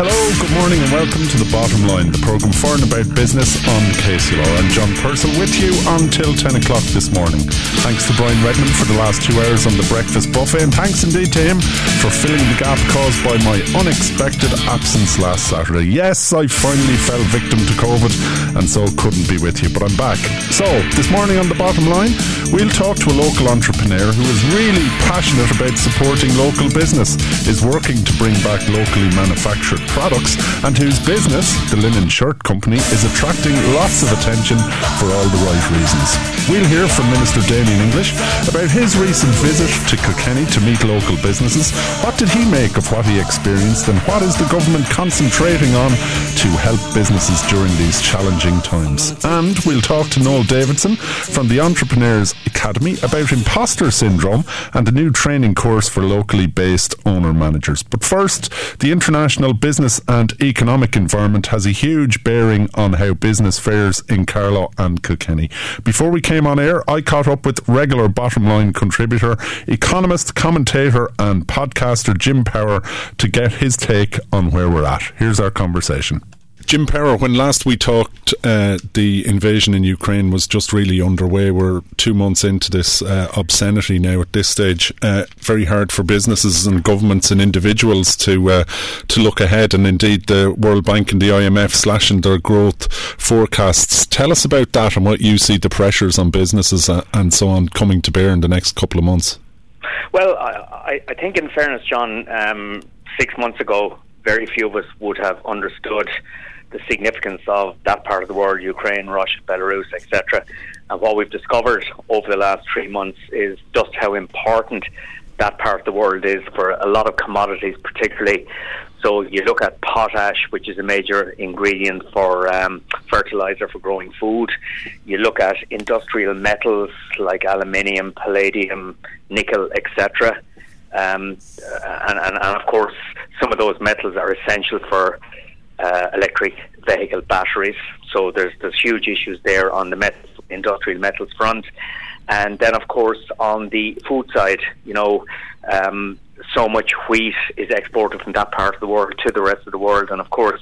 Hello, good morning, and welcome to The Bottom Line, the programme for and about business on KCLR. I'm John Purcell with you until 10 o'clock this morning. Thanks to Brian Redmond for the last two hours on the breakfast buffet, and thanks indeed to him for filling the gap caused by my unexpected absence last Saturday. Yes, I finally fell victim to COVID and so couldn't be with you, but I'm back. So, this morning on The Bottom Line, we'll talk to a local entrepreneur who is really passionate about supporting local business, is working to bring back locally manufactured products and whose business, the Linen Shirt Company, is attracting lots of attention for all the right reasons. We'll hear from Minister Damien English about his recent visit to Kilkenny to meet local businesses. What did he make of what he experienced and what is the government concentrating on to help businesses during these challenging times? And we'll talk to Noel Davidson from the Entrepreneurs Academy about imposter syndrome and a new training course for locally based owner managers. But first, the International Business business and economic environment has a huge bearing on how business fares in Carlow and Kilkenny. Before we came on air, I caught up with regular bottom line contributor, economist, commentator, and podcaster Jim Power to get his take on where we're at. Here's our conversation. Jim Power, when last we talked, uh, the invasion in Ukraine was just really underway. We're two months into this uh, obscenity now at this stage. Uh, very hard for businesses and governments and individuals to uh, to look ahead, and indeed the World Bank and the IMF slashing their growth forecasts. Tell us about that and what you see the pressures on businesses uh, and so on coming to bear in the next couple of months. Well, I, I think, in fairness, John, um, six months ago, very few of us would have understood the significance of that part of the world, Ukraine, Russia, Belarus, etc. And what we've discovered over the last three months is just how important that part of the world is for a lot of commodities, particularly. So you look at potash, which is a major ingredient for um, fertilizer for growing food. You look at industrial metals like aluminium, palladium, nickel, etc. Um, and, and, and of course, some of those metals are essential for uh, electric vehicle batteries. So there's there's huge issues there on the met- industrial metals front, and then of course on the food side, you know. Um, so much wheat is exported from that part of the world to the rest of the world, and of course,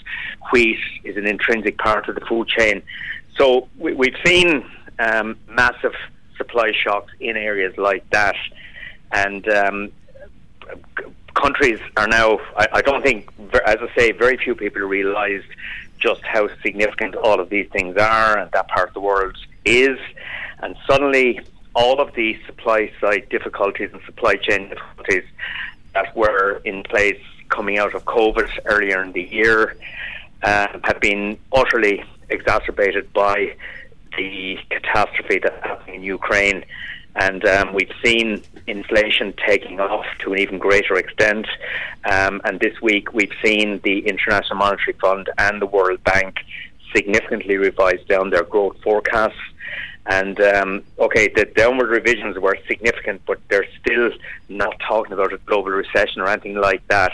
wheat is an intrinsic part of the food chain. So we, we've seen um, massive supply shocks in areas like that, and um, countries are now, I, I don't think, as I say, very few people realise just how significant all of these things are and that part of the world is. And suddenly, all of the supply side difficulties and supply chain difficulties that were in place coming out of COVID earlier in the year uh, have been utterly exacerbated by the catastrophe that's happening in Ukraine and um, we've seen inflation taking off to an even greater extent. Um, and this week, we've seen the International Monetary Fund and the World Bank significantly revise down their growth forecasts. And um, okay, the downward revisions were significant, but they're still not talking about a global recession or anything like that.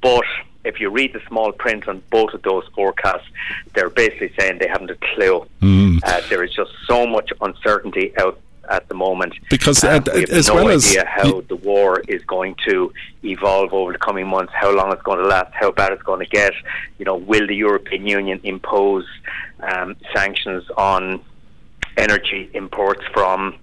But if you read the small print on both of those forecasts, they're basically saying they haven't a clue. Mm. Uh, there is just so much uncertainty out at the moment. Because uh, we have as no well idea as how the war is going to evolve over the coming months, how long it's going to last, how bad it's going to get. You know, will the European Union impose um, sanctions on energy imports from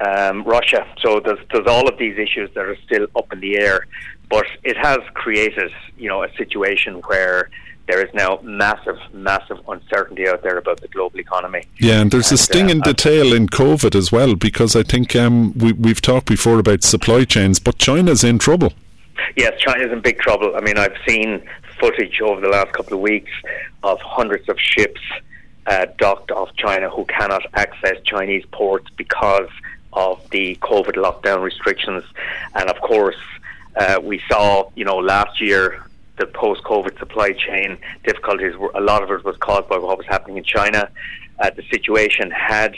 um, Russia? So there's there's all of these issues that are still up in the air, but it has created you know a situation where there is now massive, massive uncertainty out there about the global economy. Yeah, and there's and, a sting uh, in the tail in COVID as well, because I think um, we, we've talked before about supply chains, but China's in trouble. Yes, China's in big trouble. I mean, I've seen footage over the last couple of weeks of hundreds of ships uh, docked off China who cannot access Chinese ports because of the COVID lockdown restrictions. And of course, uh, we saw, you know, last year the post-COVID supply chain difficulties. Were, a lot of it was caused by what was happening in China. Uh, the situation had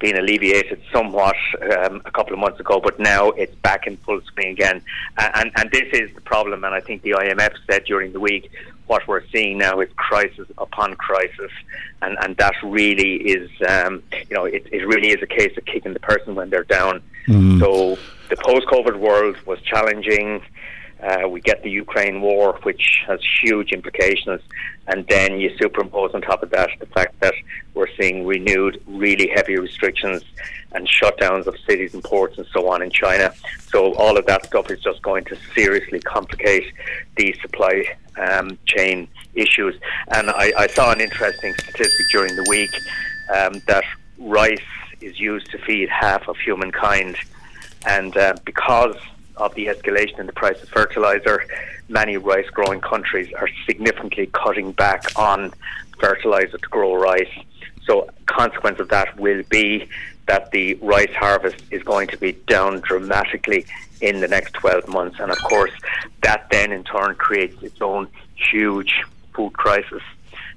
been alleviated somewhat um, a couple of months ago, but now it's back in full swing again. And, and this is the problem, and I think the IMF said during the week what we're seeing now is crisis upon crisis, and, and that really is, um, you know, it, it really is a case of kicking the person when they're down. Mm. So the post-COVID world was challenging. Uh, we get the Ukraine war, which has huge implications, and then you superimpose on top of that the fact that we're seeing renewed, really heavy restrictions and shutdowns of cities and ports and so on in China. So all of that stuff is just going to seriously complicate the supply um, chain issues. And I, I, saw an interesting statistic during the week um, that rice is used to feed half of humankind, and uh, because of the escalation in the price of fertilizer, many rice growing countries are significantly cutting back on fertilizer to grow rice. So, consequence of that will be that the rice harvest is going to be down dramatically in the next 12 months. And of course, that then in turn creates its own huge food crisis.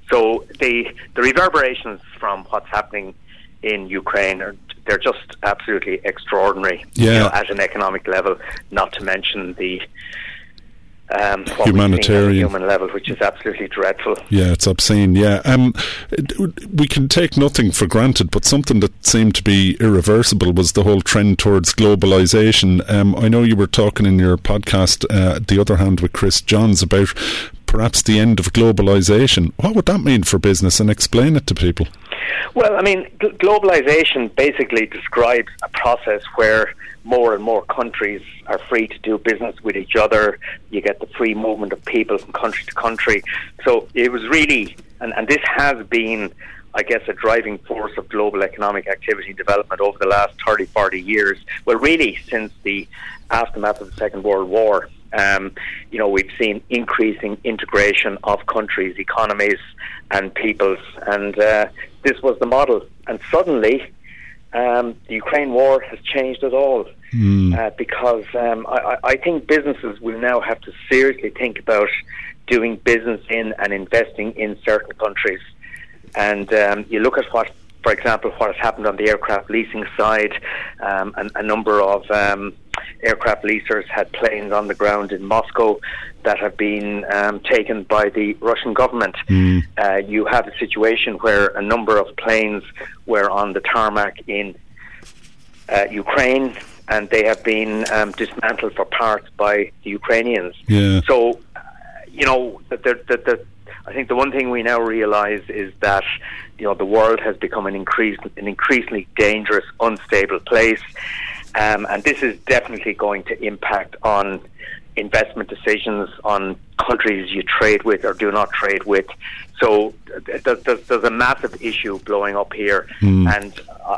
So, the, the reverberations from what's happening in Ukraine are they're just absolutely extraordinary. Yeah. You know, at an economic level, not to mention the um, humanitarian human level, which is absolutely dreadful. Yeah, it's obscene. Yeah, um, we can take nothing for granted, but something that seemed to be irreversible was the whole trend towards globalization. Um, I know you were talking in your podcast, uh, the other hand, with Chris Johns about perhaps the end of globalization. What would that mean for business? And explain it to people. Well, I mean, globalization basically describes a process where more and more countries are free to do business with each other. You get the free movement of people from country to country. So it was really, and, and this has been, I guess, a driving force of global economic activity and development over the last 30, 40 years. Well, really, since the aftermath of the Second World War. Um, you know, we've seen increasing integration of countries, economies, and peoples, and uh, this was the model. And suddenly, um, the Ukraine war has changed it all mm. uh, because um, I, I, think businesses will now have to seriously think about doing business in and investing in certain countries. And um, you look at what, for example, what has happened on the aircraft leasing side, um, and a number of um, aircraft leasers had planes on the ground in Moscow that have been um, taken by the Russian government. Mm. Uh, you have a situation where a number of planes were on the tarmac in uh, Ukraine and they have been um, dismantled for parts by the Ukrainians. Yeah. So, uh, you know, the, the, the, I think the one thing we now realise is that you know the world has become an increased, an increasingly dangerous, unstable place. Um, and this is definitely going to impact on investment decisions on countries you trade with or do not trade with. So there's, there's a massive issue blowing up here, mm. and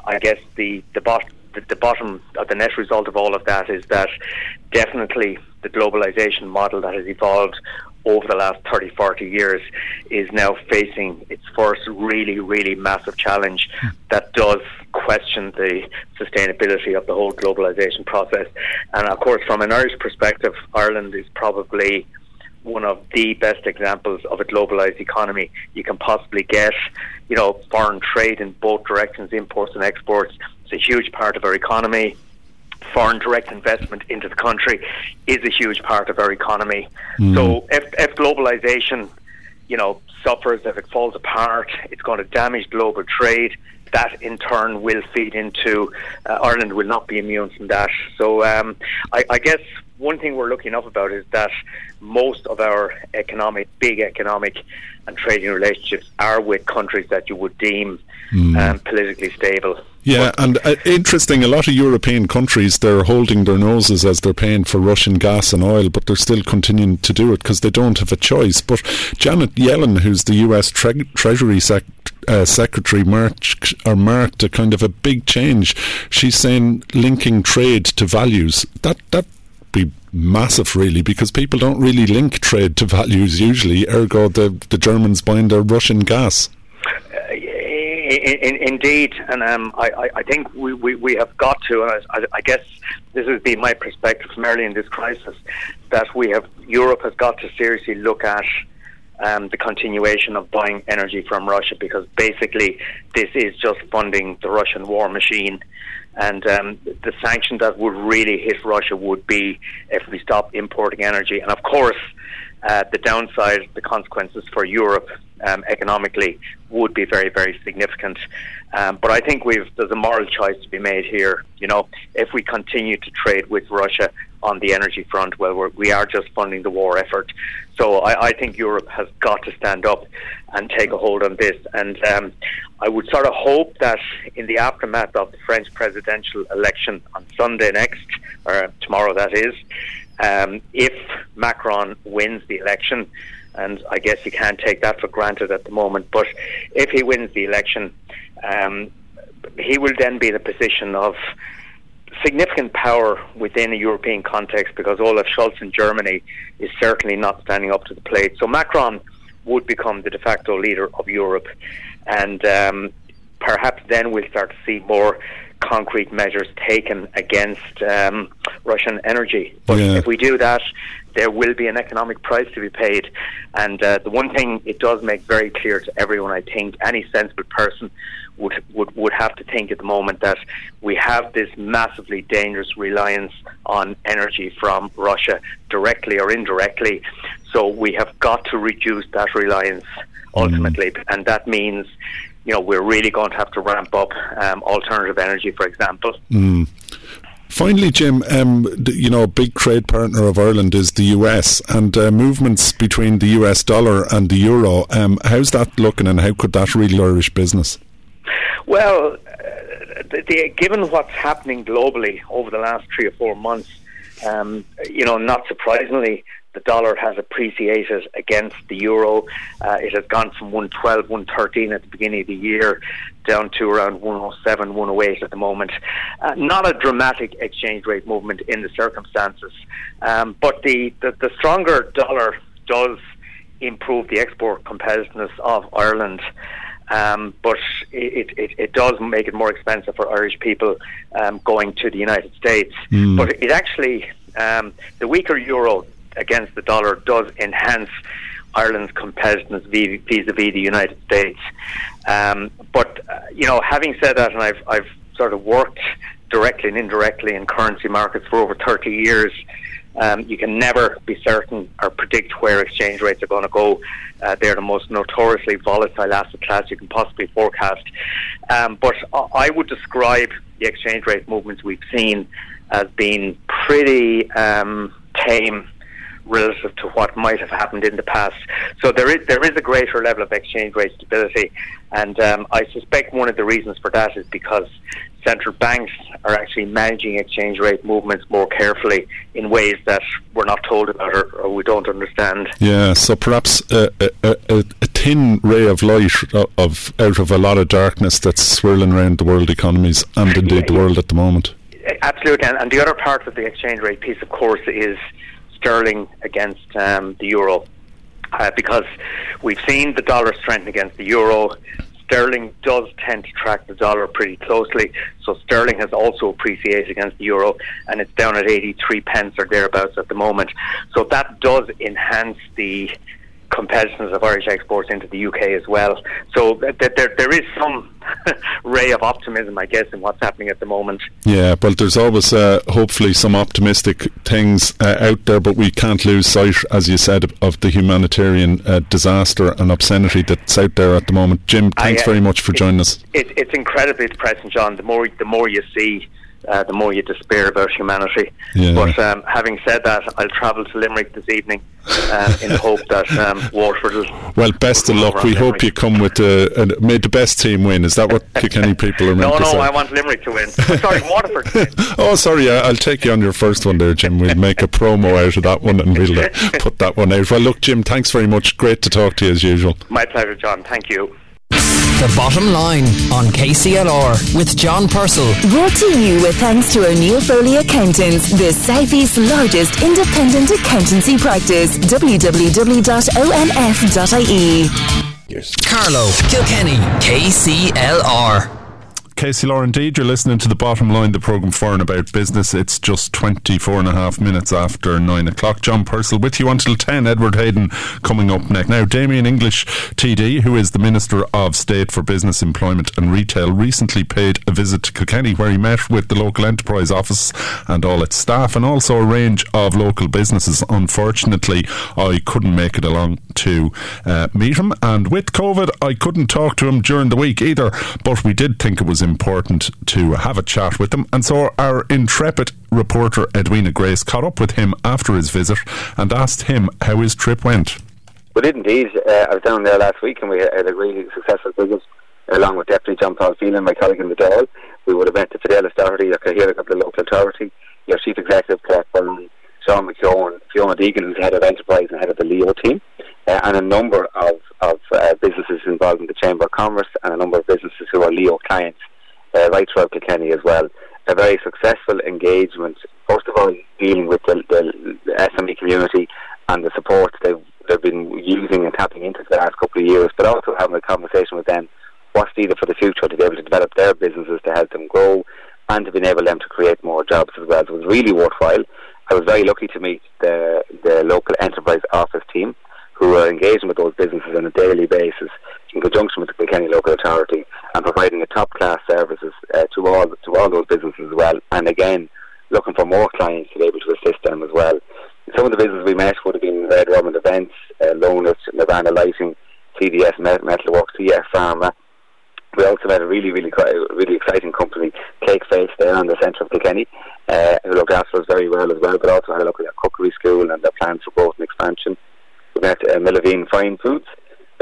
I guess the the, bot, the the bottom, the net result of all of that is that definitely the globalization model that has evolved over the last 30, 40 years is now facing its first really, really massive challenge that does question the sustainability of the whole globalisation process. And of course, from an Irish perspective, Ireland is probably one of the best examples of a globalized economy you can possibly get. You know, foreign trade in both directions, imports and exports, is a huge part of our economy foreign direct investment into the country is a huge part of our economy. Mm. So if, if globalization, you know, suffers, if it falls apart, it's going to damage global trade. That in turn will feed into uh, Ireland will not be immune from that. So um, I, I guess one thing we're looking up about is that most of our economic, big economic and trading relationships are with countries that you would deem mm. um, politically stable. Yeah, and uh, interesting, a lot of European countries, they're holding their noses as they're paying for Russian gas and oil, but they're still continuing to do it because they don't have a choice. But Janet Yellen, who's the US tre- Treasury Sec- uh, Secretary, marked, or marked a kind of a big change. She's saying linking trade to values. That, that be massive, really, because people don't really link trade to values usually. Ergo, the the Germans buying their Russian gas. Uh, in, indeed, and um, I, I, think we, we, we, have got to, and I, I, guess this has been my perspective from early in this crisis, that we have Europe has got to seriously look at um, the continuation of buying energy from Russia because basically this is just funding the Russian war machine. And um, the sanction that would really hit Russia would be if we stop importing energy. And of course, uh, the downside, the consequences for Europe um, economically would be very, very significant. Um, but I think we've there's a moral choice to be made here. You know, if we continue to trade with Russia on the energy front, well, we're, we are just funding the war effort. So I, I think Europe has got to stand up and take a hold on this. And um, I would sort of hope that in the aftermath of the French presidential election on Sunday next, or tomorrow that is, um, if Macron wins the election, and I guess you can't take that for granted at the moment, but if he wins the election, um, he will then be in a position of significant power within a European context because Olaf Scholz in Germany is certainly not standing up to the plate. So Macron would become the de facto leader of Europe, and um, perhaps then we'll start to see more concrete measures taken against um, Russian energy. But yeah. if we do that, there will be an economic price to be paid. And uh, the one thing it does make very clear to everyone, I think, any sensible person would, would, would have to think at the moment that we have this massively dangerous reliance on energy from Russia, directly or indirectly. So we have got to reduce that reliance ultimately, mm. and that means you know, we're really going to have to ramp up um, alternative energy, for example. Mm. Finally, Jim, um, you know, a big trade partner of Ireland is the US, and uh, movements between the US dollar and the euro. Um, how's that looking, and how could that really Irish business? Well, uh, the, the, given what's happening globally over the last three or four months, um, you know, not surprisingly, the dollar has appreciated against the euro. Uh, it has gone from 112, 113 at the beginning of the year down to around 107, 108 at the moment. Uh, not a dramatic exchange rate movement in the circumstances, um, but the, the, the stronger dollar does improve the export competitiveness of Ireland. Um, but it, it, it, does make it more expensive for Irish people um, going to the United States. Mm. But it actually, um, the weaker euro against the dollar does enhance Ireland's competitiveness vis-a-vis the United States. Um, but uh, you know, having said that, and I've I've sort of worked directly and indirectly in currency markets for over 30 years. Um, you can never be certain or predict where exchange rates are going to go. Uh, they're the most notoriously volatile asset class you can possibly forecast. Um, but I would describe the exchange rate movements we've seen as being pretty um, tame relative to what might have happened in the past. So there is there is a greater level of exchange rate stability, and um, I suspect one of the reasons for that is because central banks are actually managing exchange rate movements more carefully in ways that we're not told about or, or we don't understand. Yeah, so perhaps a, a, a, a, thin ray of light of out of a lot of darkness that's swirling around the world economies and indeed yeah, the world at the moment. Absolutely, and, and the other part of the exchange rate piece, of course, is sterling against um, the euro uh, because we've seen the dollar strengthen against the euro. Sterling does tend to track the dollar pretty closely, so sterling has also appreciated against the euro, and it's down at 83 pence or thereabouts at the moment. So that does enhance the competitiveness of Irish exports into the UK as well. So th- th- there, there is some ray of optimism, I guess, in what's happening at the moment. Yeah, but there's always uh, hopefully some optimistic things uh, out there, but we can't lose sight, as you said, of the humanitarian uh, disaster and obscenity that's out there at the moment. Jim, thanks I, very much for joining us. It, it's incredibly depressing, John. The more the more you see uh, the more you despair about humanity. Yeah. But um, having said that, I'll travel to Limerick this evening um, in the hope that um, Waterford will. Well, best of luck. We hope you come with uh, and made the best team win. Is that what Kilkenny people are meant no, no, say? I want Limerick to win. sorry, Waterford. oh, sorry. I'll take you on your first one there, Jim. We'll make a promo out of that one and we'll uh, put that one out. Well, look, Jim, thanks very much. Great to talk to you as usual. My pleasure, John. Thank you. The Bottom Line on KCLR with John Purcell. Brought to you with thanks to O'Neill Foley Accountants, the Southeast's largest independent accountancy practice. www.onf.ie. Carlow, Kilkenny, KCLR. KCLR indeed. You're listening to the bottom line, the programme for and about business. It's just 24 and a half minutes after 9 o'clock. John Purcell with you until 10. Edward Hayden coming up next. Now, Damien English, TD, who is the Minister of State for Business, Employment and Retail, recently paid a visit to Kilkenny where he met with the local enterprise office and all its staff and also a range of local businesses. Unfortunately, I couldn't make it along to uh, meet him. And with COVID, I couldn't talk to him during the week either, but we did think it was important to have a chat with them. And so our intrepid reporter Edwina Grace caught up with him after his visit and asked him how his trip went. We did indeed. Uh, I was down there last week and we had a really successful visit along with Deputy John Paul Phelan, my colleague in the Dáil. We would have met the Fidelis Authority, your Cathaoirleach the local authority, your Chief Executive, Claire Byrne, Sean McKeown, Fiona Deegan, who's head of enterprise and head of the LEO team, uh, and a number of, of uh, businesses involved in the Chamber of Commerce and a number of businesses who are LEO clients uh, right throughout Kilkenny as well. A very successful engagement, first of all, dealing with the, the, SME community and the support they've, they've been using and tapping into the last couple of years, but also having a conversation with them what's needed for the future to be able to develop their businesses to help them grow and to enable them to create more jobs as well. So it was really worthwhile. I was very lucky to meet the, the local enterprise office team who are engaging with those businesses on a daily basis in conjunction with the Kilkenny Local Authority and providing a top class services uh, to all to all those businesses as well. And again, looking for more clients to be able to assist them as well. Some of the businesses we met would have been Red Robin Events, uh, Lonus, Nirvana Lighting, CDS Metalworks, CF Pharma. We also met a really, really, really exciting company, Cake Face, there on the centre of Kilkenny, uh, who looked after us very well as well, but also had a look at cookery school and their plans for growth and expansion. We met uh, Fine Foods,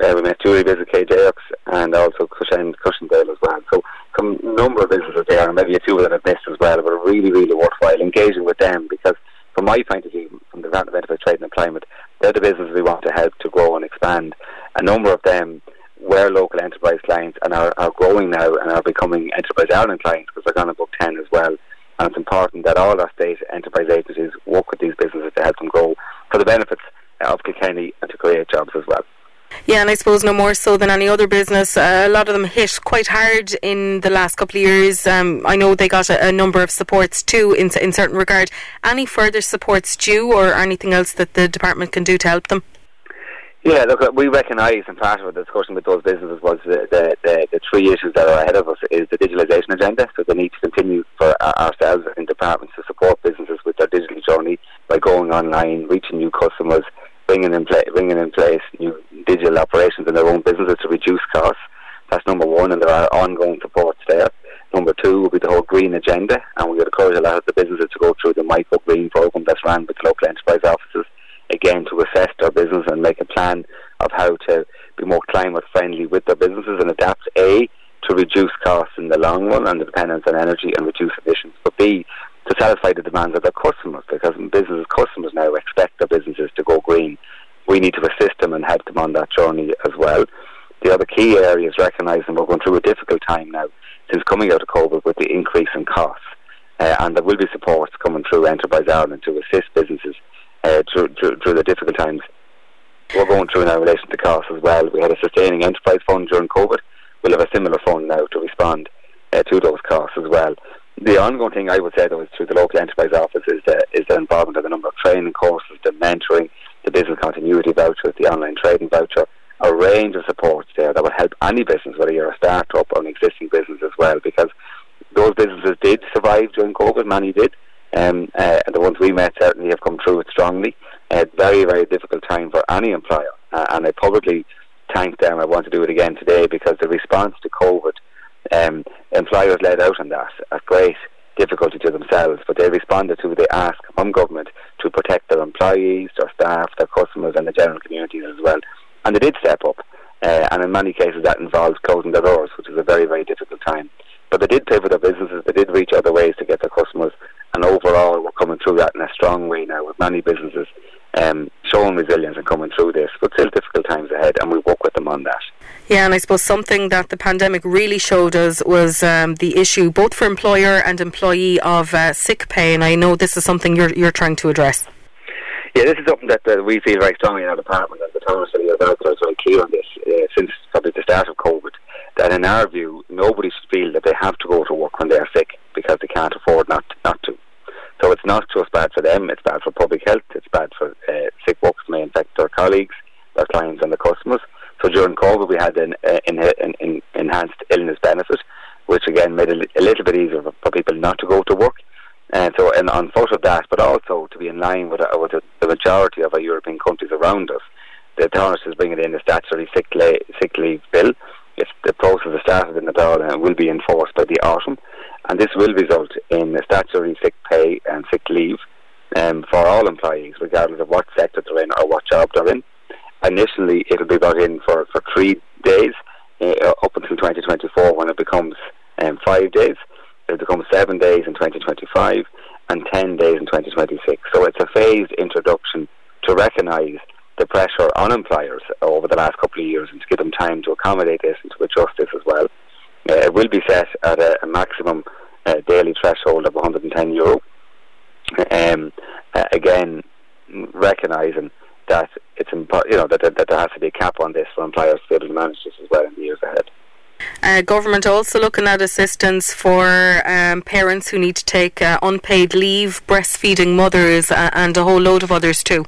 uh, we met Julie Visit KJX and also Cushion, Cushendale as well. So some number of businesses there, and maybe a few that I've missed as well, but really, really worthwhile engaging with them because from my point of view, from the Department of enterprise Trade and Employment, they're the businesses we want to help to grow and expand. A number of them were local enterprise clients and are, are growing now and are becoming Enterprise Ireland clients because they're going to book 10 as well. And it's important that all our state enterprise agencies work with these businesses to help them grow for the benefits of Kilkenny and to create jobs as well. Yeah, and I suppose no more so than any other business. Uh, a lot of them hit quite hard in the last couple of years. Um, I know they got a, a, number of supports too in, in certain regard. Any further supports due or anything else that the department can do to help them? Yeah, look, we recognise, and part of the discussion with those businesses was the, the, the, the, three issues that are ahead of us is the digitalisation agenda. So the need to continue for ourselves and departments to support businesses with their digital journey by going online, reaching new customers, bringing in, pla- bringing in place new digital operations in their own businesses to reduce costs. That's number one, and there are ongoing supports there. Number two will be the whole green agenda, and we would encourage a lot of the businesses to go through the micro green program that's run with local enterprise offices, again to assess their business and make a plan of how to be more climate friendly with their businesses and adapt A to reduce costs in the long run and the dependence on energy and reduce emissions, but B to satisfy the demands of their customers because business customers now expect their businesses to go green. We need to assist them and help them on that journey as well. The other key area is recognising we're going through a difficult time now since coming out of COVID with the increase in costs. Uh, and there will be supports coming through Enterprise Ireland to assist businesses uh, through, through, through the difficult times we're going through now in relation to costs as well. We had a sustaining enterprise fund during COVID. We'll have a similar fund now to respond uh, to those costs as well. The ongoing thing I would say though is through the local enterprise office is the, is the involvement of a number of training courses, the mentoring, the business continuity voucher, the online trading voucher, a range of supports there that will help any business, whether you're a start-up or an existing business as well, because those businesses did survive during COVID, many did, um, uh, and the ones we met certainly have come through it strongly. A very, very difficult time for any employer, uh, and I publicly thank them. I want to do it again today because the response to COVID um, employers led out on that at great difficulty to themselves, but they responded to the ask from government to protect their employees, their staff, their customers, and the general communities as well. And they did step up, uh, and in many cases that involved closing their doors, which is a very, very difficult time. But they did pivot their businesses, they did reach other ways to get their customers, and overall we're coming through that in a strong way now with many businesses um, showing resilience and coming through this, but still difficult times ahead, and we work with them on that. Yeah, and I suppose something that the pandemic really showed us was um, the issue, both for employer and employee, of uh, sick pay, and I know this is something you're you're trying to address. Yeah, this is something that uh, we feel very strongly in our department, and the Tánaiste is very clear on this uh, since probably the start of COVID. That in our view, nobody should feel that they have to go to work when they are sick because they can't afford not not to. So it's not just bad for them; it's bad for public health. It's bad for uh, sick workers may infect their colleagues, their clients, and the customers. So during COVID, we had an, uh, an, an enhanced illness benefit, which again made it a little bit easier for people not to go to work. And so, and on foot of that, but also to be in line with, uh, with the majority of our European countries around us, the authorities is bringing in the statutory sick, la- sick leave bill. If the process has started in the Dáil and will be enforced by the autumn, and this will result in a statutory sick pay and sick leave um, for all employees, regardless of what sector they're in or what job they're in. Initially, it'll be brought in for, for three days uh, up until 2024 when it becomes um, five days. It'll become seven days in 2025 and 10 days in 2026. So it's a phased introduction to recognise the pressure on employers over the last couple of years and to give them time to accommodate this and to adjust this as well. Uh, it will be set at a, a maximum uh, daily threshold of 110 euro. Um, uh, again, recognising that it's impo- you know that, that, that there has to be a cap on this for employers to be able to manage this as well in the years ahead. Uh, government also looking at assistance for um, parents who need to take uh, unpaid leave, breastfeeding mothers, uh, and a whole load of others too.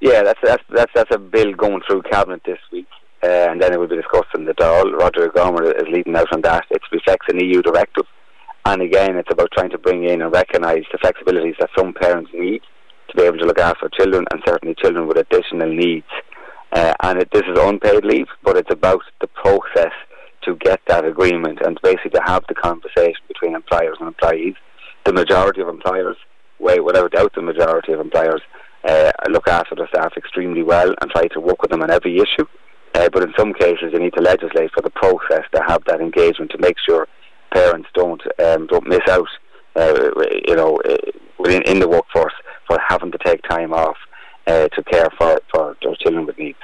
Yeah, that's that's that's, that's a bill going through cabinet this week, uh, and then it will be discussed in the Dáil. Roderic O'Gorman is leading out on that. It reflects an EU directive, and again, it's about trying to bring in and recognise the flexibilities that some parents need to be able to look after children, and certainly children with additional needs. Uh, and it, this is unpaid leave, but it's about the process to get that agreement and basically have the conversation between employers and employees. The majority of employers, without doubt, the majority of employers uh, look after their staff extremely well and try to work with them on every issue. Uh, but in some cases, you need to legislate for the process to have that engagement to make sure parents don't um, don't miss out. Uh, you know, uh, within in the workforce for having to take time off uh, to care for for their children with needs.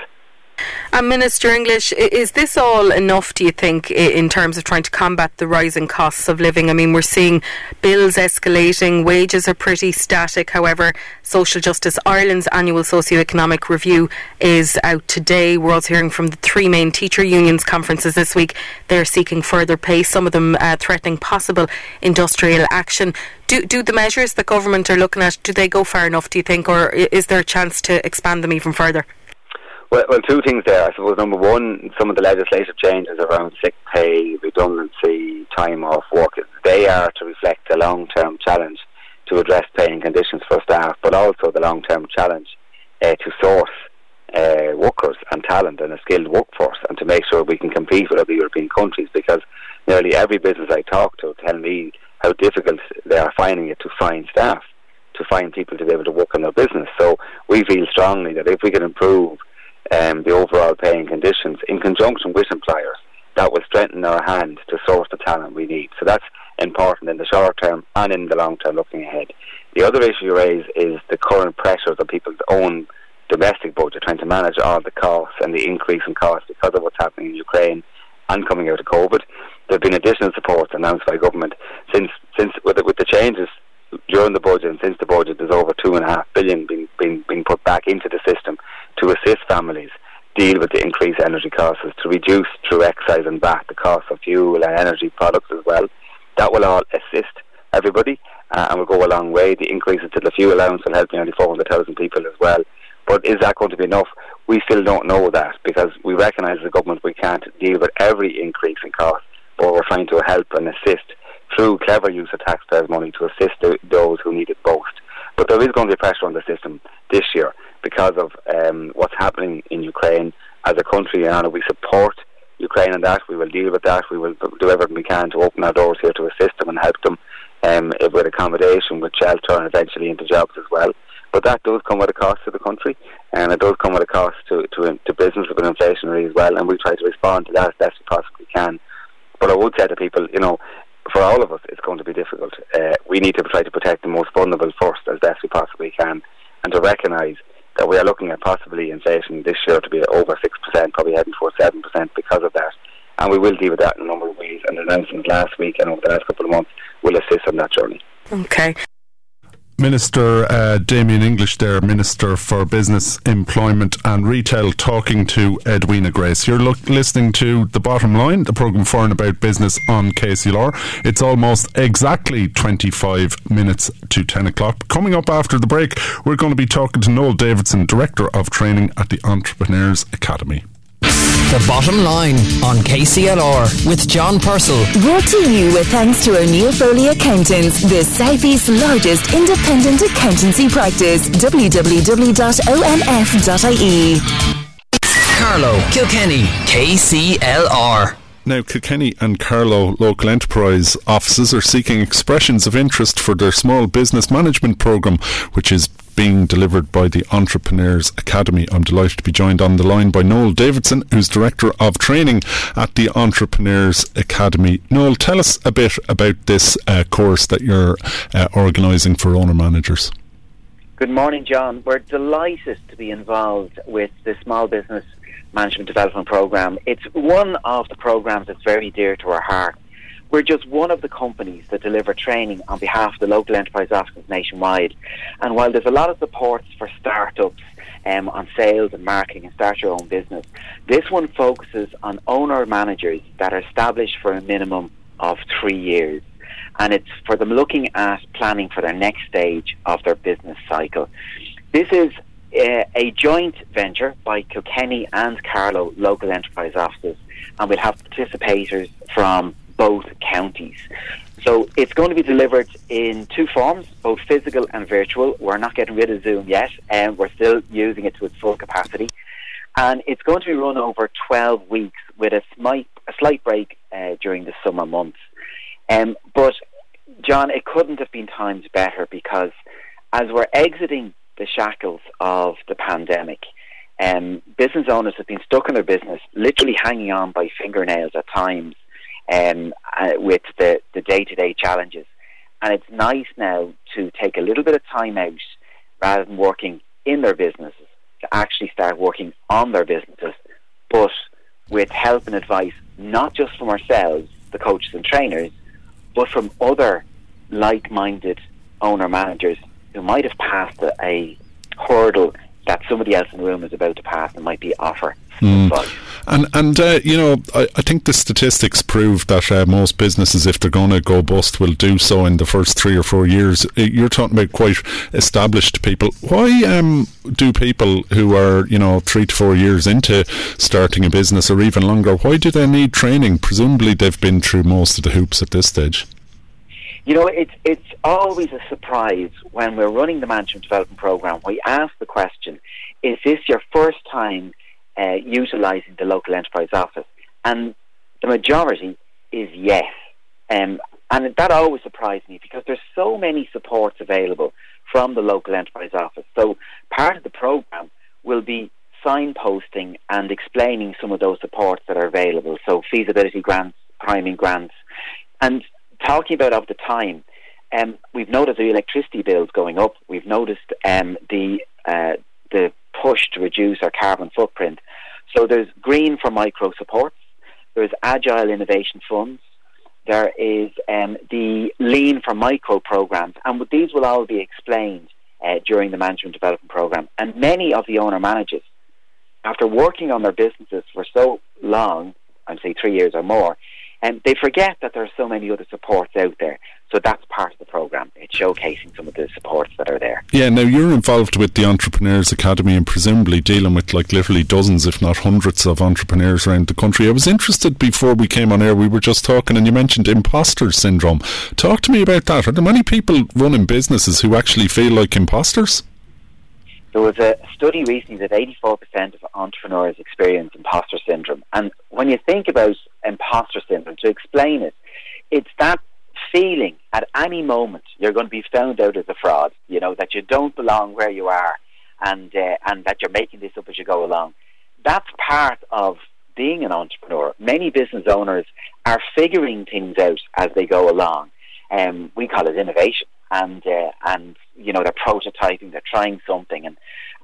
And Minister English, is this all enough, do you think, in terms of trying to combat the rising costs of living? I mean, we're seeing bills escalating, wages are pretty static. However, Social Justice Ireland's annual socio-economic review is out today. We're also hearing from the three main teacher unions conferences this week. They're seeking further pay, some of them uh, threatening possible industrial action. Do, do the measures the government are looking at, do they go far enough, do you think, or is there a chance to expand them even further? Well, well, two things there. I suppose number one, some of the legislative changes around sick pay, redundancy, time off work, they are to reflect the long-term challenge to address paying conditions for staff, but also the long-term challenge uh, to source uh, workers and talent and a skilled workforce, and to make sure we can compete with other European countries. Because nearly every business I talk to tell me how difficult they are finding it to find staff, to find people to be able to work in their business. So we feel strongly that if we can improve um, the overall paying conditions in conjunction with employers that will strengthen our hand to source the talent we need. So that's important in the short term and in the long term looking ahead. The other issue you raise is the current pressures on people's own domestic budget, trying to manage all the costs and the increase in costs because of what's happening in Ukraine and coming out of COVID. There have been additional supports announced by government since since with the, with the changes during the budget and since the budget there's over two and a half billion being, being, being put back into the system to assist families deal with the increased energy costs, to reduce through excise and VAT the cost of fuel and energy products as well. That will all assist everybody uh, and will go a long way. The increases to the fuel allowance will help nearly 400,000 people as well. But is that going to be enough? We still don't know that because we recognise as a government we can't deal with every increase in cost, but we're trying to help and assist through clever use of taxpayers' money to assist the, those who need it most. But there is going to be pressure on the system this year because of um, what's happening in Ukraine. As a country, and we support Ukraine in that. We will deal with that. We will do everything we can to open our doors here to assist them and help them um, with accommodation, with shelter, and eventually into jobs as well. But that does come at a cost to the country, and it does come at a cost to to, to business with an inflationary as well. And we try to respond to that as best we possibly can. But I would say to people, you know, for all of us, it's going to be difficult. Uh, we need to try to protect the most vulnerable first as best we possibly can, and to recognise that we are looking at possibly inflation this year to be over 6%, probably heading for 7% because of that. And we will deal with that in a number of ways. And the announcements last week and over the last couple of months will assist on that journey. Okay. Minister uh, Damien English there, Minister for Business, Employment and Retail, talking to Edwina Grace. You're look, listening to The Bottom Line, the programme for and about business on KCLR. It's almost exactly 25 minutes to 10 o'clock. Coming up after the break, we're going to be talking to Noel Davidson, Director of Training at the Entrepreneurs Academy. The Bottom Line on KCLR with John Purcell. Brought to you with thanks to O'Neill Foley Accountants, the Southeast's largest independent accountancy practice. www.onf.ie. Carlow, Kilkenny, KCLR. Now, Kilkenny and Carlow local enterprise offices are seeking expressions of interest for their small business management programme, which is being delivered by the Entrepreneurs Academy. I'm delighted to be joined on the line by Noel Davidson, who's Director of Training at the Entrepreneurs Academy. Noel, tell us a bit about this uh, course that you're uh, organising for owner managers. Good morning, John. We're delighted to be involved with the Small Business Management Development Programme. It's one of the programs that's very dear to our heart. We're just one of the companies that deliver training on behalf of the local enterprise offices nationwide. And while there's a lot of supports for startups um, on sales and marketing and start your own business, this one focuses on owner managers that are established for a minimum of three years. And it's for them looking at planning for their next stage of their business cycle. This is uh, a joint venture by Kilkenny and Carlow local enterprise offices, and we'll have participators from both counties. So it's going to be delivered in two forms, both physical and virtual. We're not getting rid of Zoom yet, and we're still using it to its full capacity. And it's going to be run over 12 weeks with a slight, a slight break uh, during the summer months. Um, but, John, it couldn't have been timed better because as we're exiting the shackles of the pandemic, um, business owners have been stuck in their business, literally hanging on by fingernails at times um, uh, with the, the day-to-day challenges. And it's nice now to take a little bit of time out rather than working in their businesses to actually start working on their businesses, but with help and advice, not just from ourselves, the coaches and trainers, but from other like-minded owner managers who might have passed a, a hurdle that somebody else in the room is about to pass and might be offer. Mm. And and uh, you know, I, I, think the statistics prove that uh, most businesses, if they're going to go bust, will do so in the first three or four years. Uh, you're talking about quite established people. Why um, do people who are you know three to four years into starting a business or even longer? Why do they need training? Presumably, they've been through most of the hoops at this stage. You know, it's it's always a surprise when we're running the management development program. We ask the question: Is this your first time uh, utilising the local enterprise office? And the majority is yes. Um, and that always surprised me because there's so many supports available from the local enterprise office. So part of the program will be signposting and explaining some of those supports that are available. So feasibility grants, priming grants, and talking about of the time, um, we've noticed the electricity bills going up. We've noticed um, the uh, the push to reduce our carbon footprint. So there's green for micro supports. There's agile innovation funds. There is um, the lean for micro programs, and these will all be explained uh, during the management development program. And many of the owner managers, after working on their businesses for so long, I'd say three years or more, and they forget that there are so many other supports out there. So that's part of the program. It's showcasing some of the supports that are there. Yeah, now you're involved with the Entrepreneurs Academy and presumably dealing with like literally dozens, if not hundreds, of entrepreneurs around the country. I was interested before we came on air, we were just talking and you mentioned imposter syndrome. Talk to me about that. Are there many people running businesses who actually feel like imposters? There was a study recently that 84% of entrepreneurs experience imposter syndrome. And when you think about imposter syndrome, to explain it, it's that feeling at any moment you're going to be found out as a fraud, you know, that you don't belong where you are and, uh, and that you're making this up as you go along. That's part of being an entrepreneur. Many business owners are figuring things out as they go along. Um, we call it innovation and uh, and you know they're prototyping, they're trying something, and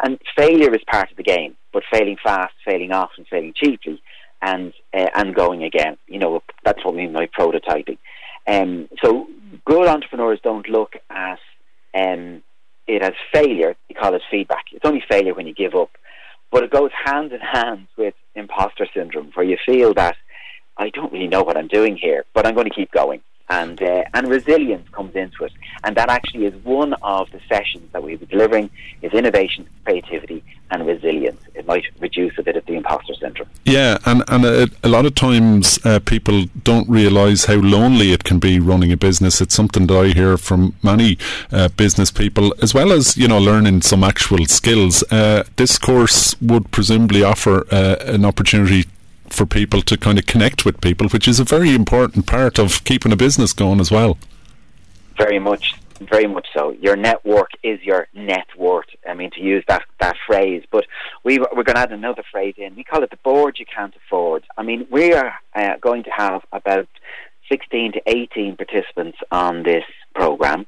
and failure is part of the game. But failing fast, failing often, failing cheaply, and uh, and going again. You know that's what we mean by prototyping. Um, so good entrepreneurs don't look at um, it as failure. You call it feedback. It's only failure when you give up, but it goes hand in hand with imposter syndrome, where you feel that I don't really know what I'm doing here, but I'm going to keep going and uh, and resilience comes into it. And that actually is one of the sessions that we'll be delivering is innovation, creativity, and resilience. It might reduce a bit of the imposter syndrome. Yeah, and and a, a lot of times uh, people don't realise how lonely it can be running a business. It's something that I hear from many uh, business people, as well as you know learning some actual skills. Uh, this course would presumably offer uh, an opportunity for people to kind of connect with people, which is a very important part of keeping a business going as well. Very much, very much so. Your network is your net worth. I mean, to use that, that phrase, but we, we're going to add another phrase in. We call it the board you can't afford. I mean, we are uh, going to have about 16 to 18 participants on this program.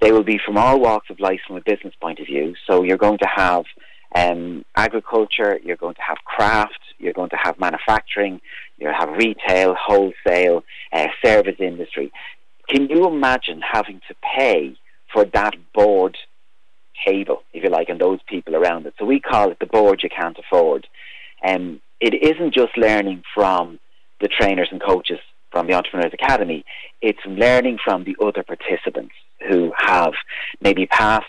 They will be from all walks of life from a business point of view. So you're going to have um, agriculture, you're going to have craft, you're going to have manufacturing, you'll have retail, wholesale, uh, service industry. Can you imagine having to pay for that board table, if you like, and those people around it? So we call it the board you can't afford. Um, it isn't just learning from the trainers and coaches from the Entrepreneurs Academy, it's learning from the other participants who have maybe passed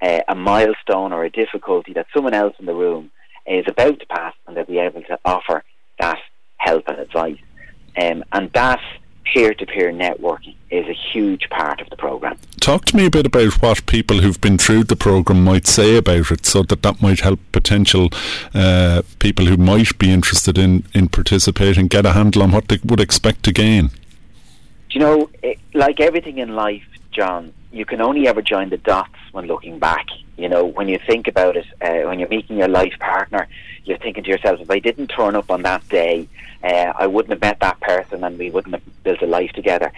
uh, a milestone or a difficulty that someone else in the room is about to pass and they'll be able to offer that help and advice. Um, and that peer to peer networking is a huge part of the programme. Talk to me a bit about what people who've been through the programme might say about it so that that might help potential uh, people who might be interested in, in participating get a handle on what they would expect to gain. Do you know, it, like everything in life, John, you can only ever join the dots when looking back. You know, when you think about it, uh, when you're meeting your life partner, you're thinking to yourself, if I didn't turn up on that day, uh, I wouldn't have met that person and we wouldn't have built a life together.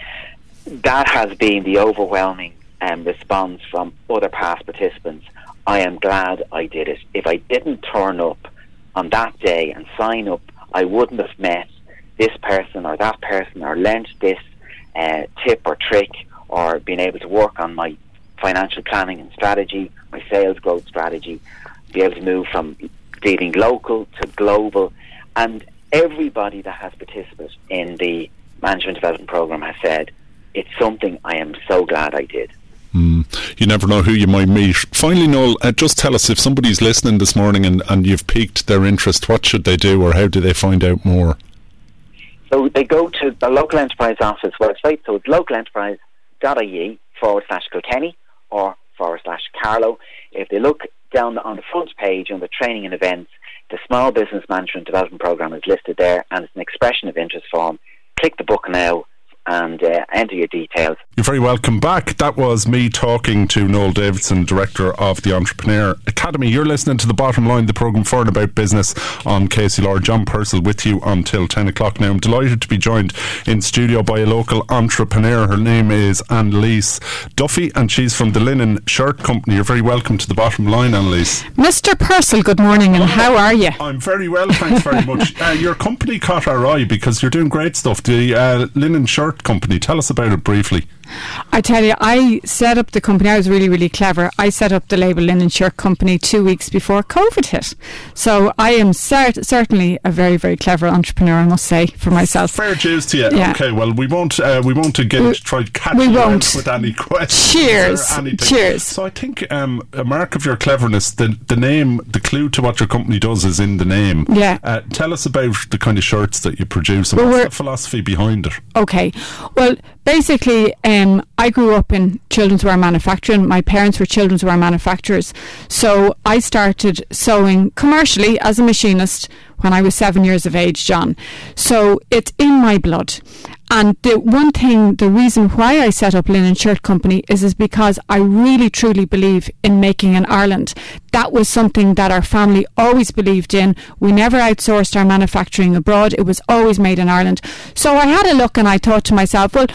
That has been the overwhelming um, response from other past participants. I am glad I did it. If I didn't turn up on that day and sign up, I wouldn't have met this person or that person or learnt this uh, tip or trick or being able to work on my financial planning and strategy, my sales growth strategy, be able to move from dealing local to global. And everybody that has participated in the management development program has said, it's something I am so glad I did. Mm. You never know who you might meet. Finally, Noel, uh, just tell us if somebody's listening this morning and, and you've piqued their interest, what should they do or how do they find out more? So they go to the local enterprise office website, so it's localenterprise.ie forward slash Kilkenny or forward slash Carlow. If they look down on the front page the training and events, the Small Business Management Development Programme is listed there and it's an expression of interest form. Click the book now and uh, enter your details. You're very welcome back. That was me talking to Noel Davidson, Director of the Entrepreneur Academy. You're listening to The Bottom Line, the programme for and about business on KCLR. John Purcell with you until 10 o'clock now. I'm delighted to be joined in studio by a local entrepreneur. Her name is Anneliese Duffy and she's from the Linen Shirt Company. You're very welcome to The Bottom Line, Anneliese. Mr. Purcell, good morning and how are you? I'm very well, thanks very much. uh, your company caught our eye because you're doing great stuff. The uh, Linen Shirt company. Tell us about it briefly. I tell you, I set up the company. I was really, really clever. I set up the Label Linen Shirt Company two weeks before COVID hit. So I am cert- certainly a very, very clever entrepreneur. I must say for myself. Fair dues to you. Yeah. Okay, well we won't uh, we won't again we, try to catch we you won't. with any questions. Cheers. Cheers. So I think um, a mark of your cleverness, the the name, the clue to what your company does is in the name. Yeah. Uh, tell us about the kind of shirts that you produce and well, what's the philosophy behind it. Okay. Well, basically. Um, I grew up in children's wear manufacturing. My parents were children's wear manufacturers. So I started sewing commercially as a machinist when I was seven years of age, John. So it's in my blood. And the one thing, the reason why I set up Linen Shirt Company is, is because I really truly believe in making in Ireland. That was something that our family always believed in. We never outsourced our manufacturing abroad. It was always made in Ireland. So I had a look and I thought to myself, well,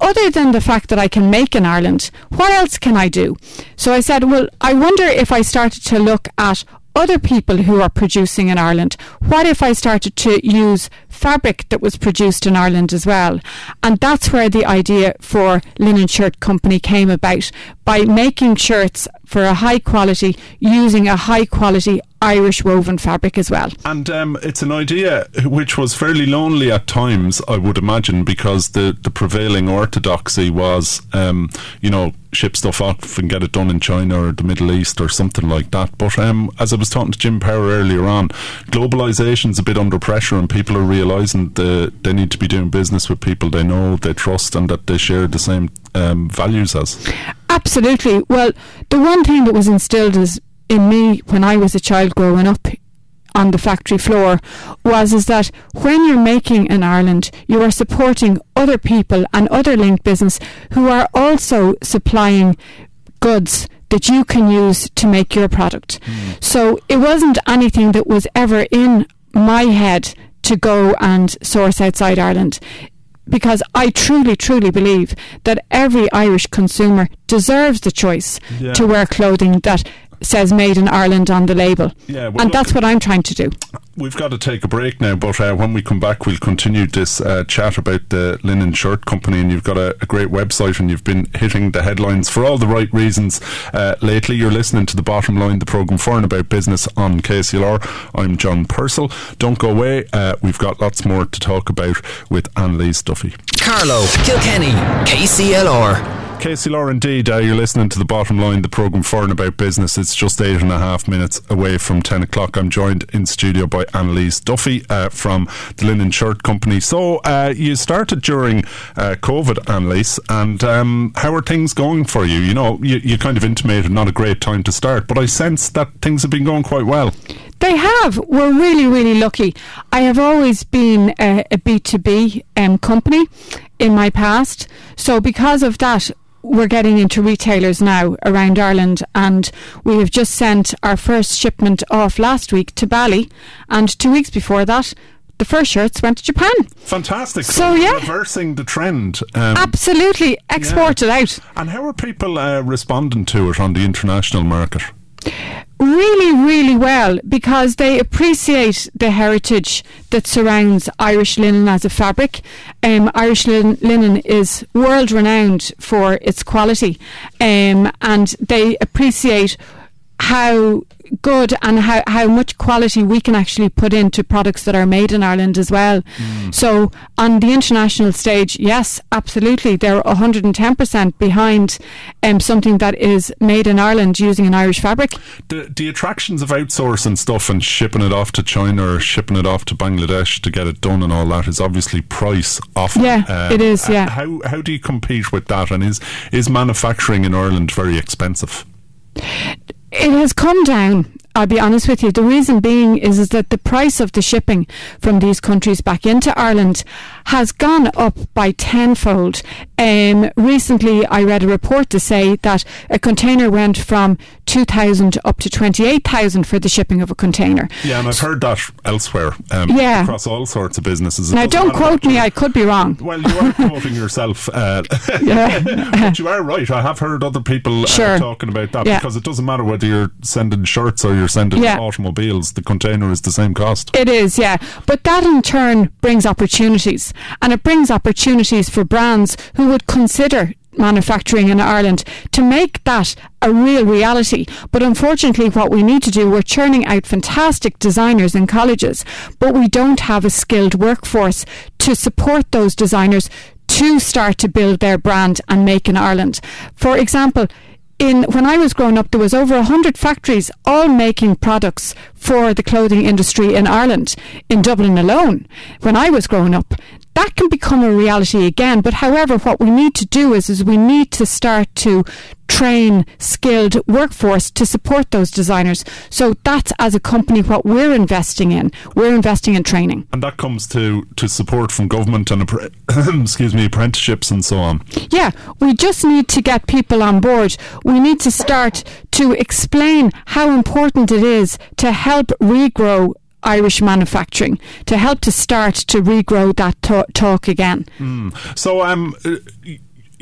other than the fact that I can make in Ireland, what else can I do? So I said, well, I wonder if I started to look at other people who are producing in Ireland. What if I started to use fabric that was produced in Ireland as well. And that's where the idea for Linen Shirt Company came about by making shirts for a high quality using a high quality Irish woven fabric as well. And um, it's an idea which was fairly lonely at times, I would imagine, because the, the prevailing orthodoxy was, um, you know, ship stuff off and get it done in China or the Middle East or something like that. But um, as I was talking to Jim Power earlier on, globalization's a bit under pressure and people are realising that they need to be doing business with people they know, they trust, and that they share the same um, values as. Absolutely. Well, the one thing that was instilled is in me when I was a child growing up on the factory floor was is that when you're making in Ireland, you are supporting other people and other linked business who are also supplying goods that you can use to make your product. Mm. So it wasn't anything that was ever in my head to go and source outside Ireland because I truly, truly believe that every Irish consumer deserves the choice yeah. to wear clothing that says made in Ireland on the label. Yeah, well, and that's what I'm trying to do. We've got to take a break now, but uh, when we come back, we'll continue this uh, chat about the Linen Shirt Company. And you've got a, a, great website, and you've been hitting the headlines for all the right reasons uh, lately. You're listening to the bottom line, the programme for and about business on KCLR. I'm John Purcell. Don't go away. Uh, we've got lots more to talk about with Anneliese Duffy. Carlow, Kilkenny, KCLR. KCLR indeed. Uh, you're listening to the bottom line, the programme for and about business. It's just eight and a half minutes away from 10 o'clock. I'm joined in studio by Anneliese Duffy uh, from the Linen Shirt Company. So, uh, you started during uh, COVID, Anneliese, and um, how are things going for you? You know, you, you kind of intimated not a great time to start, but I sense that things have been going quite well. They have. We're really, really lucky. I have always been a a B2B um, company in my past. So, because of that, we're getting into retailers now around Ireland, and we have just sent our first shipment off last week to Bali, and two weeks before that, the first shirts went to Japan. Fantastic. So, so yeah, reversing the trend. Um, Absolutely, exported yeah. out. And how are people uh, responding to it on the international market? Really, really well because they appreciate the heritage that surrounds Irish linen as a fabric. Um, Irish lin- linen is world renowned for its quality, um, and they appreciate how good and how, how much quality we can actually put into products that are made in Ireland as well. Mm. So on the international stage, yes, absolutely, they're 110% behind um, something that is made in Ireland using an Irish fabric. The, the attractions of outsourcing stuff and shipping it off to China or shipping it off to Bangladesh to get it done and all that is obviously price often. Yeah, uh, it is, yeah. How, how do you compete with that and is, is manufacturing in Ireland very expensive? It has come down. I'll be honest with you. The reason being is, is that the price of the shipping from these countries back into Ireland has gone up by tenfold. Um, recently, I read a report to say that a container went from 2,000 up to 28,000 for the shipping of a container. Yeah, and I've heard that elsewhere. Um, yeah. Across all sorts of businesses. It now, don't quote me, I could be wrong. Well, you are quoting yourself. Uh, but you are right. I have heard other people uh, sure. talking about that yeah. because it doesn't matter whether you're sending shirts or you're sending yeah. automobiles, the container is the same cost. It is, yeah. But that in turn brings opportunities and it brings opportunities for brands who would consider manufacturing in Ireland to make that a real reality. But unfortunately, what we need to do, we're churning out fantastic designers in colleges, but we don't have a skilled workforce to support those designers to start to build their brand and make in Ireland. For example, in when I was growing up, there was over hundred factories all making products for the clothing industry in Ireland, in Dublin alone. When I was growing up, that can become a reality again. But however, what we need to do is, is we need to start to train skilled workforce to support those designers. So that's as a company what we're investing in. We're investing in training. And that comes to, to support from government and excuse me, apprenticeships and so on. Yeah, we just need to get people on board. We need to start to explain how important it is to help regrow Irish manufacturing to help to start to regrow that talk again. Mm. So, um,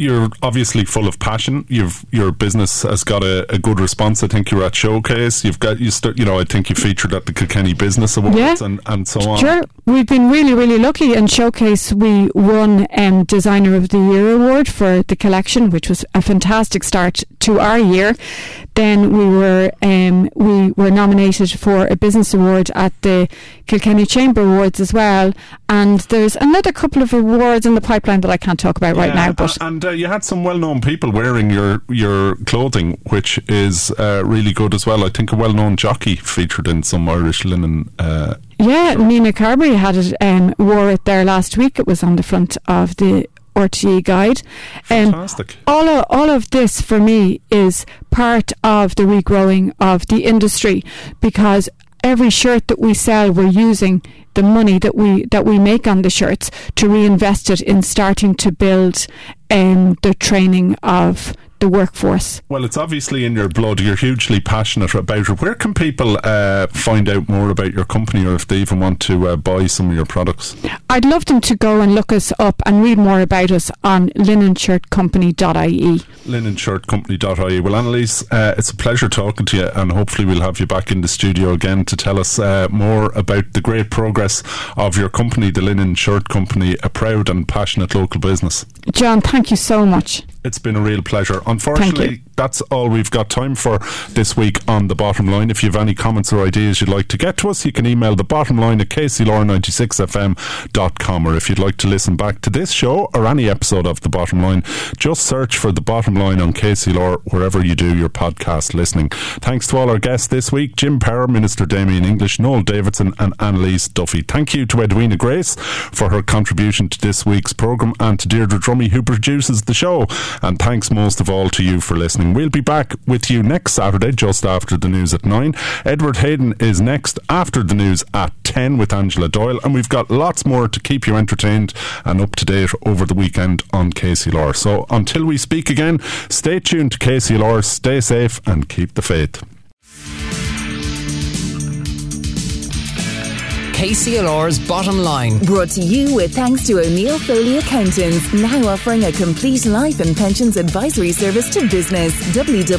you're obviously full of passion. You've your business has got a, a good response. I think you're at showcase. You've got you start, you know I think you featured at the Kilkenny Business Awards Yeah. and, and so on. Sure, we've been really, really lucky. In Showcase, we won um, Designer of the Year award for the collection, which was a fantastic start to our year. Then we were um, we were nominated for a business award at the Kilkenny Chamber Awards as well. And there's another couple of awards in the pipeline that I can't talk about right now. But a- and uh, you had some well-known people wearing your your clothing, which is uh, really good as well. I think a well-known jockey featured in some Irish linen. Uh, Yeah, Nina Carberry had it, um, wore it there last week. It was on the front of the RTE guide. Um, Fantastic. all of, all of this for me is part of the regrowing of the industry because every shirt that we sell, we're using the money that we that we make on the shirts to reinvest it in starting to build um, the training of the workforce. Well, it's obviously in your blood. You're hugely passionate about it. Where can people uh, find out more about your company, or if they even want to uh, buy some of your products? I'd love them to go and look us up and read more about us on linenshirtcompany.ie. linenshirtcompany.ie. Well, Anneliese, uh, it's a pleasure talking to you, and hopefully we'll have you back in the studio again to tell us uh, more about the great progress of your company, the Linen Shirt Company, a proud and passionate local business. John, thank you so much. It's been a real pleasure. Unfortunately, that's all we've got time for this week on The Bottom Line. If you have any comments or ideas you'd like to get to us, you can email the bottom line at kclr96fm.com. Or if you'd like to listen back to this show or any episode of The Bottom Line, just search for The Bottom Line on KCLR wherever you do your podcast listening. Thanks to all our guests this week Jim Power, Minister Damien English, Noel Davidson, and Anneliese Duffy. Thank you to Edwina Grace for her contribution to this week's programme and to Deirdre Dromey, who produces the show. And thanks most of all to you for listening. We'll be back with you next Saturday, just after the news at 9. Edward Hayden is next after the news at 10 with Angela Doyle. And we've got lots more to keep you entertained and up to date over the weekend on KCLR. So until we speak again, stay tuned to KCLR, stay safe, and keep the faith. KCLR's bottom line. Brought to you with thanks to O'Neill Foley Accountants, now offering a complete life and pensions advisory service to business. www.onf.ie